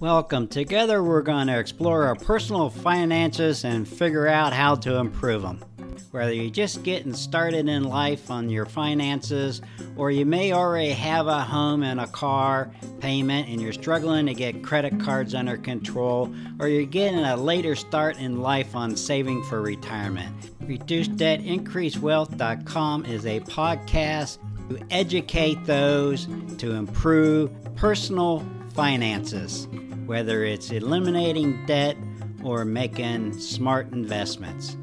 Welcome. Together, we're going to explore our personal finances and figure out how to improve them. Whether you're just getting started in life on your finances, or you may already have a home and a car payment and you're struggling to get credit cards under control, or you're getting a later start in life on saving for retirement. ReduceDebtIncreaseWealth.com is a podcast to educate those to improve personal finances whether it's eliminating debt or making smart investments.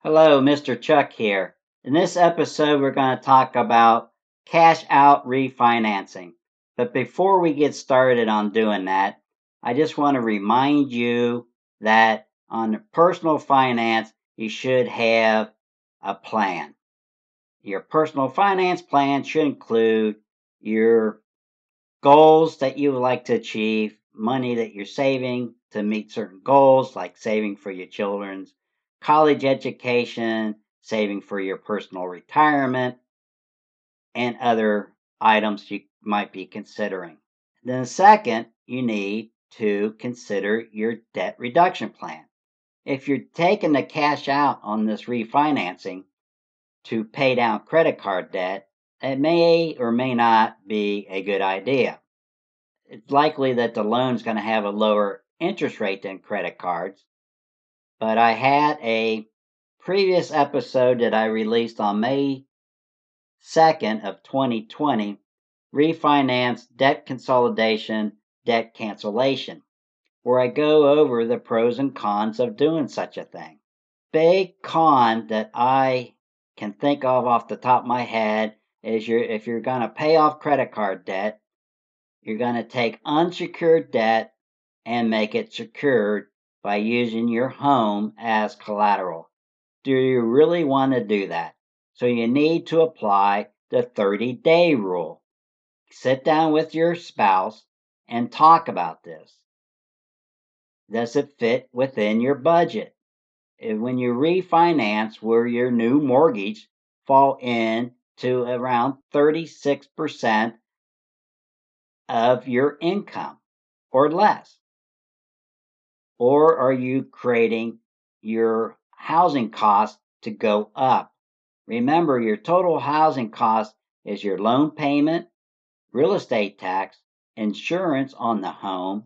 Hello, Mr. Chuck here. In this episode, we're going to talk about cash out refinancing. But before we get started on doing that, I just want to remind you that on personal finance, you should have a plan. Your personal finance plan should include your goals that you would like to achieve, money that you're saving to meet certain goals, like saving for your children's college education, saving for your personal retirement, and other items you might be considering. Then, second, you need to consider your debt reduction plan. If you're taking the cash out on this refinancing, to pay down credit card debt, it may or may not be a good idea. It's likely that the loan's going to have a lower interest rate than credit cards, but I had a previous episode that I released on May 2nd of 2020, refinance debt consolidation, debt cancellation, where I go over the pros and cons of doing such a thing. Big con that I can think of off the top of my head is you're, if you're going to pay off credit card debt, you're going to take unsecured debt and make it secured by using your home as collateral. Do you really want to do that? So you need to apply the 30 day rule. Sit down with your spouse and talk about this. Does it fit within your budget? When you refinance where your new mortgage fall in to around 36% of your income or less? Or are you creating your housing cost to go up? Remember, your total housing cost is your loan payment, real estate tax, insurance on the home,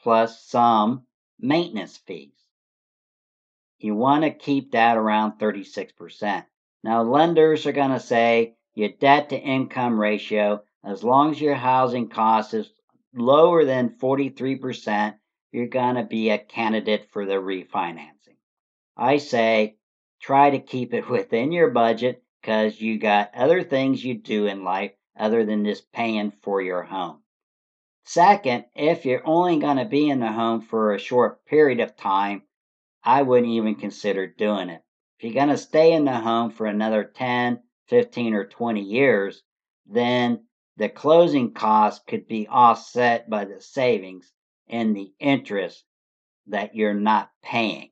plus some maintenance fees. You want to keep that around 36%. Now, lenders are going to say your debt to income ratio, as long as your housing cost is lower than 43%, you're going to be a candidate for the refinancing. I say try to keep it within your budget because you got other things you do in life other than just paying for your home. Second, if you're only going to be in the home for a short period of time, I wouldn't even consider doing it. If you're going to stay in the home for another 10, 15, or 20 years, then the closing costs could be offset by the savings and the interest that you're not paying.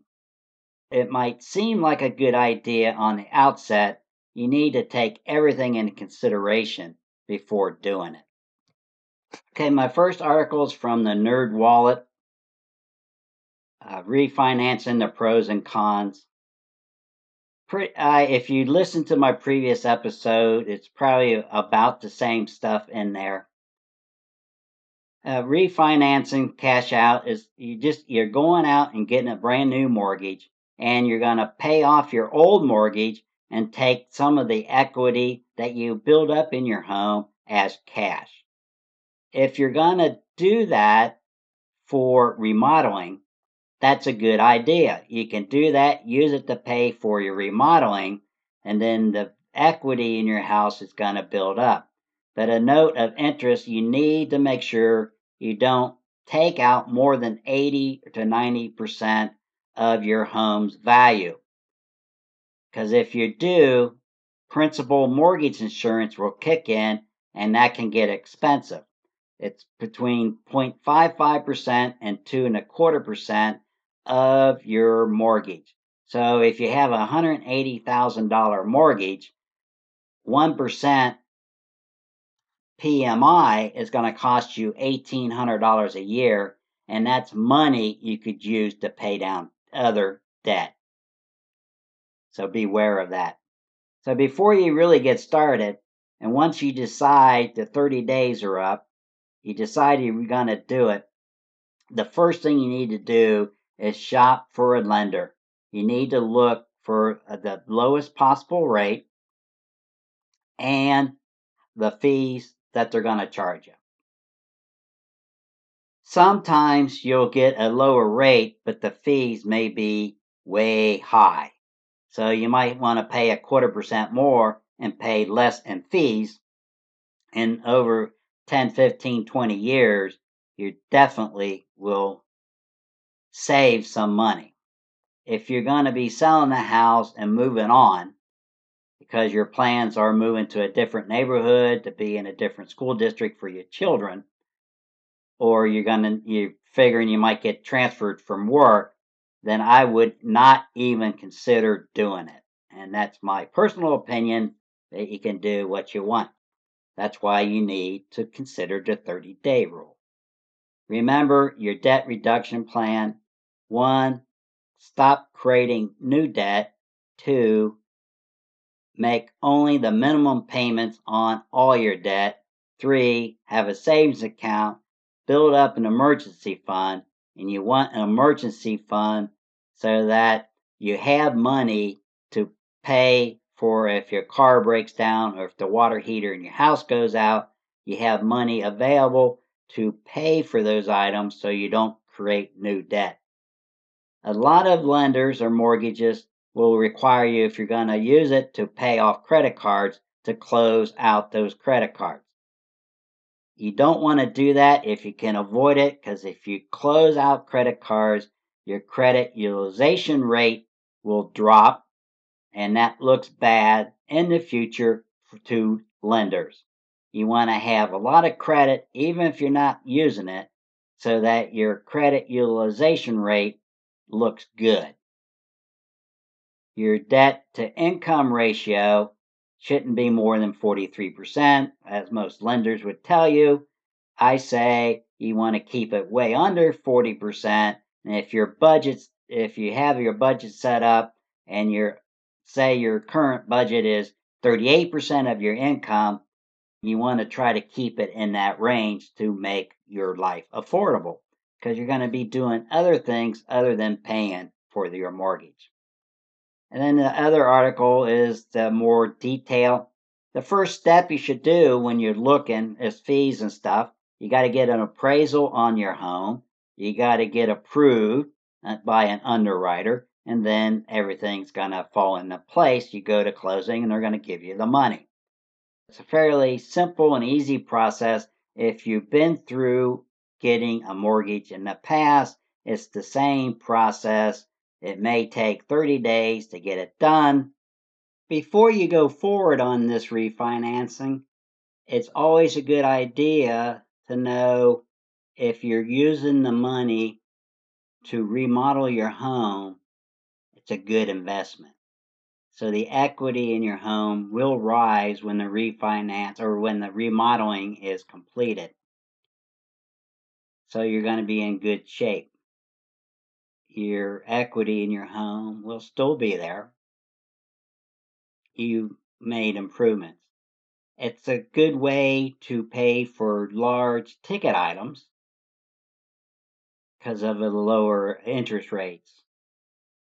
It might seem like a good idea on the outset. You need to take everything into consideration before doing it. Okay, my first article is from the Nerd Wallet uh, refinancing the pros and cons. Uh, if you listen to my previous episode, it's probably about the same stuff in there. Uh, refinancing cash out is you just you're going out and getting a brand new mortgage and you're going to pay off your old mortgage and take some of the equity that you build up in your home as cash. If you're going to do that for remodeling, that's a good idea. You can do that, use it to pay for your remodeling, and then the equity in your house is going to build up. But a note of interest, you need to make sure you don't take out more than 80 to 90% of your home's value. Because if you do, principal mortgage insurance will kick in and that can get expensive. It's between 0.55% and two and a quarter percent of your mortgage. So if you have a $180,000 mortgage, 1% PMI is going to cost you $1,800 a year, and that's money you could use to pay down other debt. So beware of that. So before you really get started, and once you decide the 30 days are up, you decide you're going to do it, the first thing you need to do is shop for a lender. You need to look for the lowest possible rate and the fees that they're going to charge you. Sometimes you'll get a lower rate, but the fees may be way high. So you might want to pay a quarter percent more and pay less in fees. And over 10, 15, 20 years, you definitely will save some money. If you're going to be selling the house and moving on, because your plans are moving to a different neighborhood to be in a different school district for your children, or you're going to, you're figuring you might get transferred from work, then I would not even consider doing it. And that's my personal opinion that you can do what you want. That's why you need to consider the 30 day rule. Remember your debt reduction plan. One, stop creating new debt. Two, make only the minimum payments on all your debt. Three, have a savings account, build up an emergency fund, and you want an emergency fund so that you have money to pay for if your car breaks down or if the water heater in your house goes out, you have money available to pay for those items so you don't create new debt. A lot of lenders or mortgages will require you, if you're going to use it, to pay off credit cards to close out those credit cards. You don't want to do that if you can avoid it, because if you close out credit cards, your credit utilization rate will drop, and that looks bad in the future to lenders. You want to have a lot of credit, even if you're not using it, so that your credit utilization rate looks good. Your debt to income ratio shouldn't be more than 43%, as most lenders would tell you. I say you want to keep it way under 40%. And if your budget's, if you have your budget set up and your, say your current budget is 38% of your income, you want to try to keep it in that range to make your life affordable because you're going to be doing other things other than paying for your mortgage. And then the other article is the more detail. The first step you should do when you're looking is fees and stuff. You got to get an appraisal on your home. You got to get approved uh, by an underwriter, and then everything's going to fall into place. You go to closing, and they're going to give you the money. It's a fairly simple and easy process. If you've been through getting a mortgage in the past, it's the same process it may take 30 days to get it done. Before you go forward on this refinancing, it's always a good idea to know if you're using the money to remodel your home, it's a good investment. So the equity in your home will rise when the refinance or when the remodeling is completed. So you're going to be in good shape your equity in your home will still be there. You made improvements. It's a good way to pay for large ticket items because of the lower interest rates.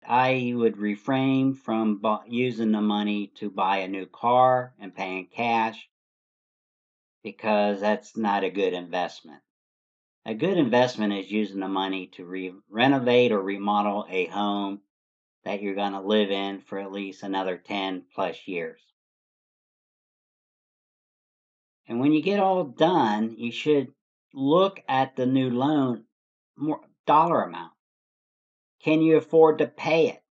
I would refrain from using the money to buy a new car and paying cash because that's not a good investment. A good investment is using the money to re- renovate or remodel a home that you're going to live in for at least another 10 plus years. And when you get all done, you should look at the new loan more dollar amount. Can you afford to pay it?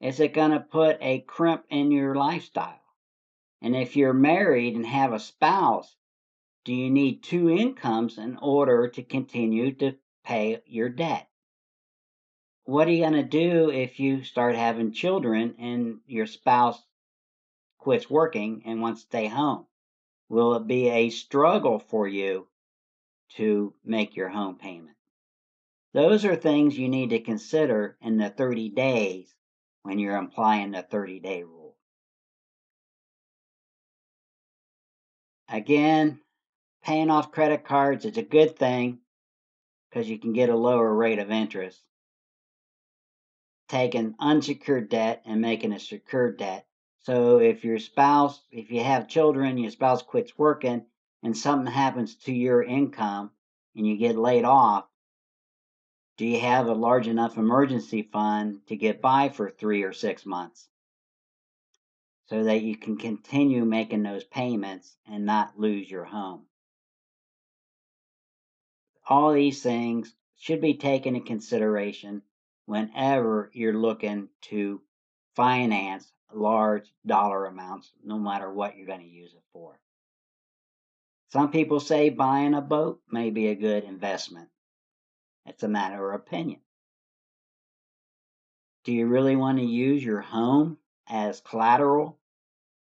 Is it going to put a crimp in your lifestyle? And if you're married and have a spouse, do you need two incomes in order to continue to pay your debt? What are you going to do if you start having children and your spouse quits working and wants to stay home? Will it be a struggle for you to make your home payment? Those are things you need to consider in the 30 days when you're applying the 30 day rule. Again, paying off credit cards is a good thing because you can get a lower rate of interest. Taking unsecured debt and making a secured debt. So if your spouse, if you have children, your spouse quits working and something happens to your income and you get laid off, do you have a large enough emergency fund to get by for three or six months? So that you can continue making those payments and not lose your home. All these things should be taken into consideration whenever you're looking to finance large dollar amounts, no matter what you're going to use it for. Some people say buying a boat may be a good investment. It's a matter of opinion. Do you really want to use your home as collateral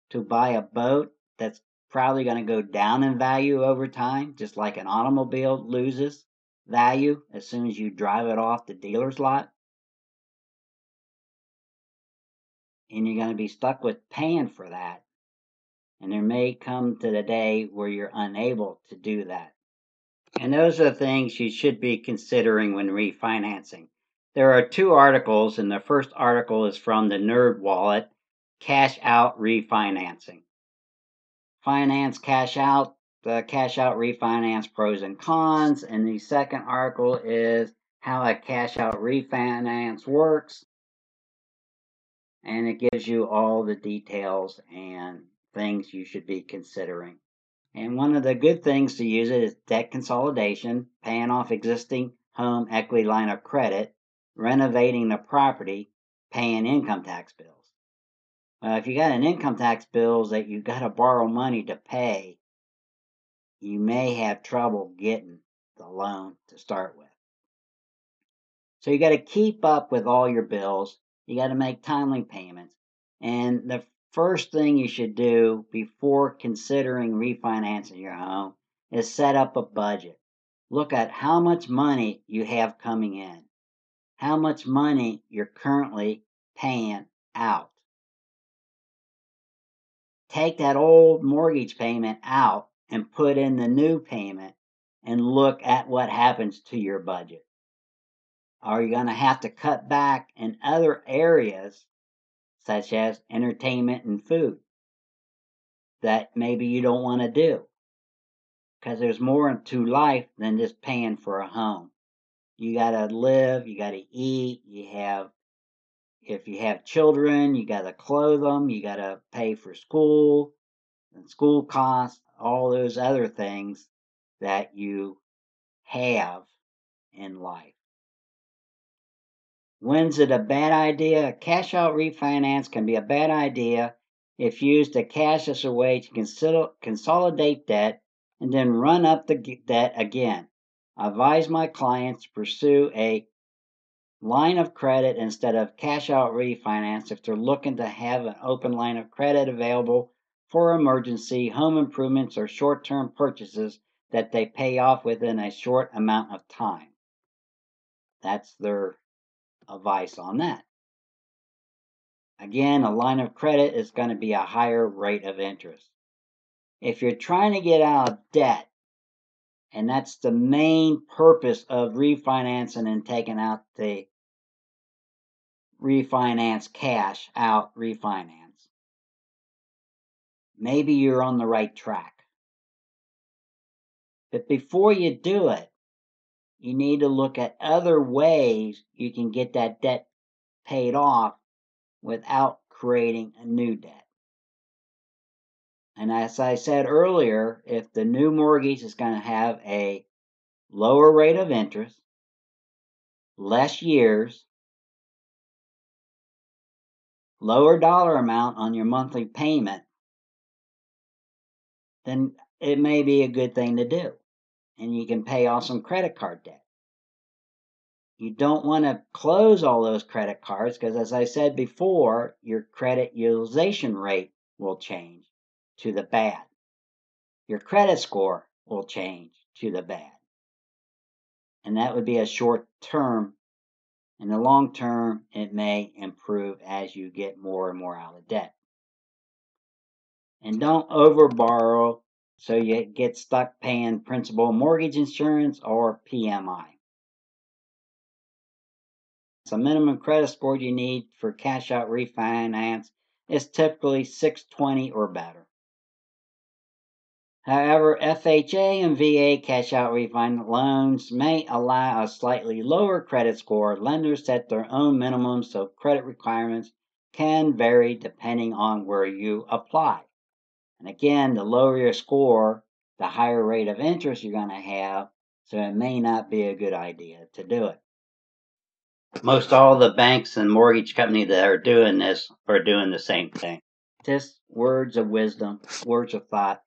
to buy a boat that's probably going to go down in value over time, just like an automobile loses value as soon as you drive it off the dealer's lot? And you're going to be stuck with paying for that. And there may come to the day where you're unable to do that. And those are the things you should be considering when refinancing. There are two articles, and the first article is from the Nerd Wallet Cash Out Refinancing. Finance Cash Out, the Cash Out Refinance Pros and Cons. And the second article is How a Cash Out Refinance Works. And it gives you all the details and things you should be considering. And one of the good things to use it is debt consolidation, paying off existing home equity line of credit, renovating the property, paying income tax bills. Uh, if you got an income tax bills that you got to borrow money to pay, you may have trouble getting the loan to start with. So you got to keep up with all your bills. You got to make timely payments. And the first thing you should do before considering refinancing your home is set up a budget. Look at how much money you have coming in, how much money you're currently paying out. Take that old mortgage payment out and put in the new payment and look at what happens to your budget. Are you going to have to cut back in other areas such as entertainment and food, that maybe you don't want to do. Because there's more to life than just paying for a home. You got to live, you got to eat, you have, if you have children, you got to clothe them, you got to pay for school and school costs, all those other things that you have in life. When's it a bad idea? A cash out refinance can be a bad idea if used to cash us away to consolidate debt and then run up the debt again. I advise my clients to pursue a line of credit instead of cash out refinance if they're looking to have an open line of credit available for emergency home improvements or short term purchases that they pay off within a short amount of time. That's their advice on that. Again, a line of credit is going to be a higher rate of interest. If you're trying to get out of debt, and that's the main purpose of refinancing and taking out the refinance cash out refinance. Maybe you're on the right track. But before you do it, you need to look at other ways you can get that debt paid off without creating a new debt. And as I said earlier, if the new mortgage is going to have a lower rate of interest, less years, lower dollar amount on your monthly payment, then it may be a good thing to do and you can pay off some credit card debt. You don't want to close all those credit cards because, as I said before, your credit utilization rate will change to the bad. Your credit score will change to the bad. And that would be a short term. In the long term, it may improve as you get more and more out of debt. And don't overborrow so you get stuck paying principal mortgage insurance or PMI. The minimum credit score you need for cash out refinance is typically 620 or better. However, FHA and VA cash out refinance loans may allow a slightly lower credit score. Lenders set their own minimums, so credit requirements can vary depending on where you apply. And again, the lower your score, the higher rate of interest you're going to have, so it may not be a good idea to do it. Most all the banks and mortgage companies that are doing this are doing the same thing. Just words of wisdom, words of thought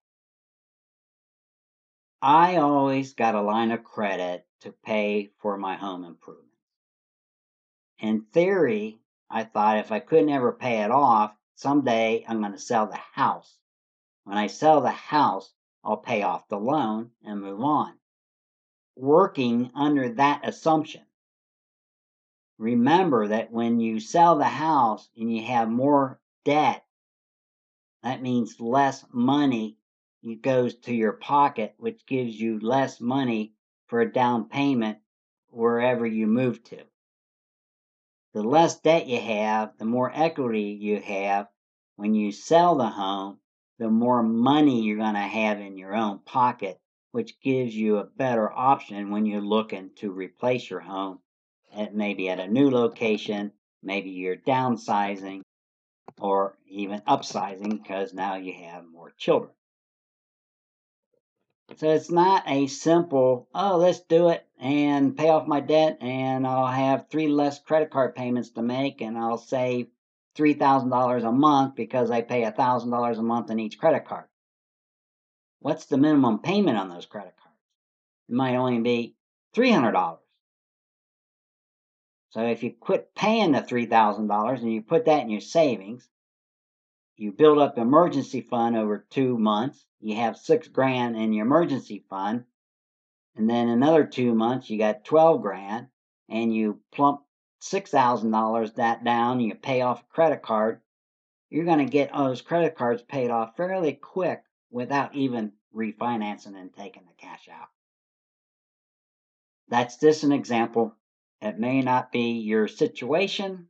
I always got a line of credit to pay for my home improvements. In theory, I thought if I couldn't ever pay it off, someday I'm going to sell the house. When I sell the house, I'll pay off the loan and move on. Working under that assumption. Remember that when you sell the house and you have more debt, that means less money goes to your pocket, which gives you less money for a down payment wherever you move to. The less debt you have, the more equity you have. When you sell the home, the more money you're going to have in your own pocket, which gives you a better option when you're looking to replace your home at maybe at a new location, maybe you're downsizing or even upsizing because now you have more children. So it's not a simple, oh, let's do it and pay off my debt and I'll have three less credit card payments to make and I'll save $3,000 a month because I pay $1,000 a month on each credit card. What's the minimum payment on those credit cards? It might only be $300. So if you quit paying the $3,000 and you put that in your savings, you build up emergency fund over two months. You have six grand in your emergency fund. And then another two months, you got 12 grand and you plump $6,000 that down. You pay off a credit card. You're to get those credit cards paid off fairly quick without even refinancing and taking the cash out. That's just an example. It may not be your situation,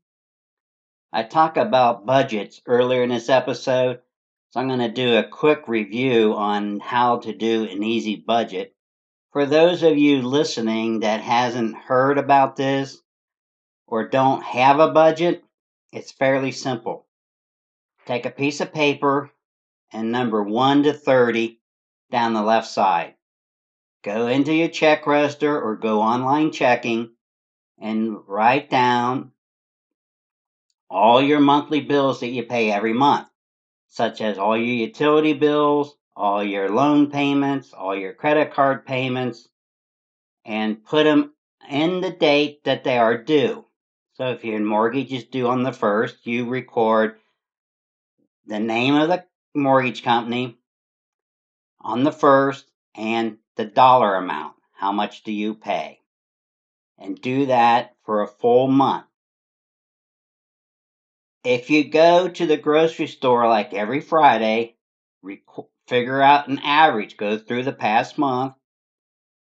I talked about budgets earlier in this episode, so I'm going to do a quick review on how to do an easy budget. For those of you listening that hasn't heard about this or don't have a budget, it's fairly simple. Take a piece of paper and number 1 to 30 down the left side. Go into your check register or go online checking and write down all your monthly bills that you pay every month, such as all your utility bills, all your loan payments, all your credit card payments, and put them in the date that they are due. So if your mortgage is due on the first, you record the name of the mortgage company on the first and the dollar amount. How much do you pay? And do that for a full month. If you go to the grocery store like every Friday, rec- figure out an average, go through the past month,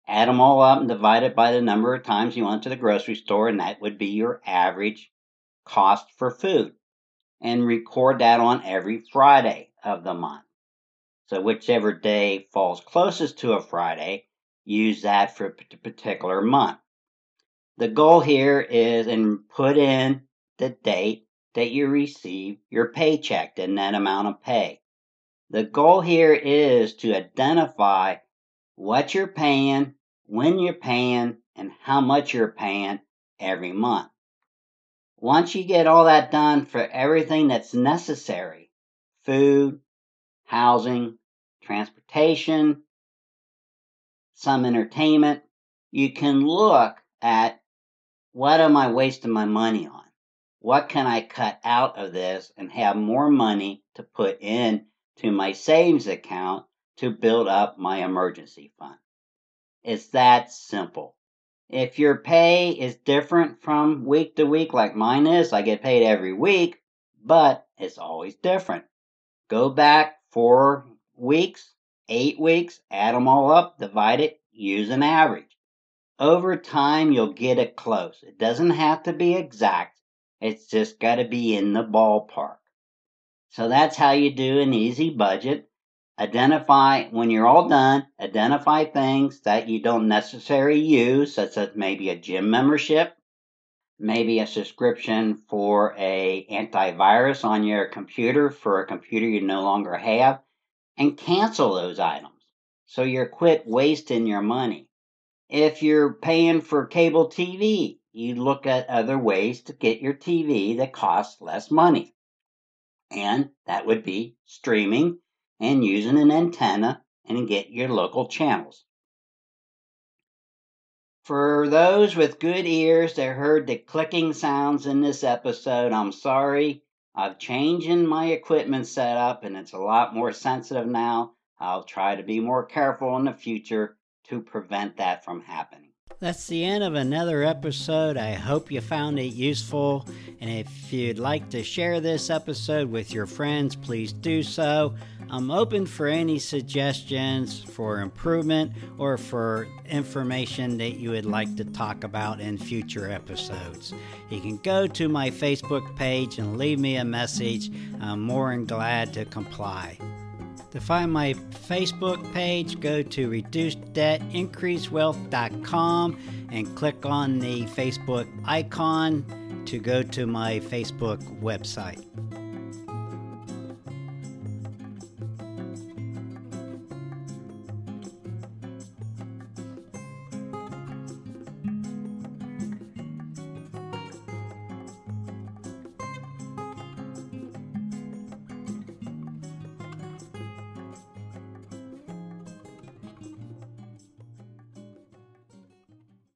add them all up and divide it by the number of times you went to the grocery store, and that would be your average cost for food. And record that on every Friday of the month. So, whichever day falls closest to a Friday, use that for a particular month. The goal here is and put in the date that you receive your paycheck, the net amount of pay. The goal here is to identify what you're paying, when you're paying, and how much you're paying every month. Once you get all that done for everything that's necessary food, housing, transportation, some entertainment you can look at what am I wasting my money on? What can I cut out of this and have more money to put in to my savings account to build up my emergency fund. It's that simple. If your pay is different from week to week, like mine is, I get paid every week, but it's always different. Go back four weeks, eight weeks, add them all up, divide it, use an average. Over time, you'll get it close. It doesn't have to be exact, it's just got to be in the ballpark. So that's how you do an easy budget. Identify, when you're all done, identify things that you don't necessarily use, such as maybe a gym membership, maybe a subscription for a antivirus on your computer for a computer you no longer have, and cancel those items. So you're quit wasting your money. If you're paying for cable TV, you look at other ways to get your TV that costs less money. And that would be streaming and using an antenna and get your local channels. For those with good ears that heard the clicking sounds in this episode, I'm sorry. I've changed my equipment setup and it's a lot more sensitive now. I'll try to be more careful in the future to prevent that from happening. That's the end of another episode. I hope you found it useful. And if you'd like to share this episode with your friends, please do so. I'm open for any suggestions for improvement or for information that you would like to talk about in future episodes. You can go to my Facebook page and leave me a message. I'm more than glad to comply. To find my Facebook page, go to reducedebtincreasewealth.com and click on the Facebook icon to go to my Facebook website.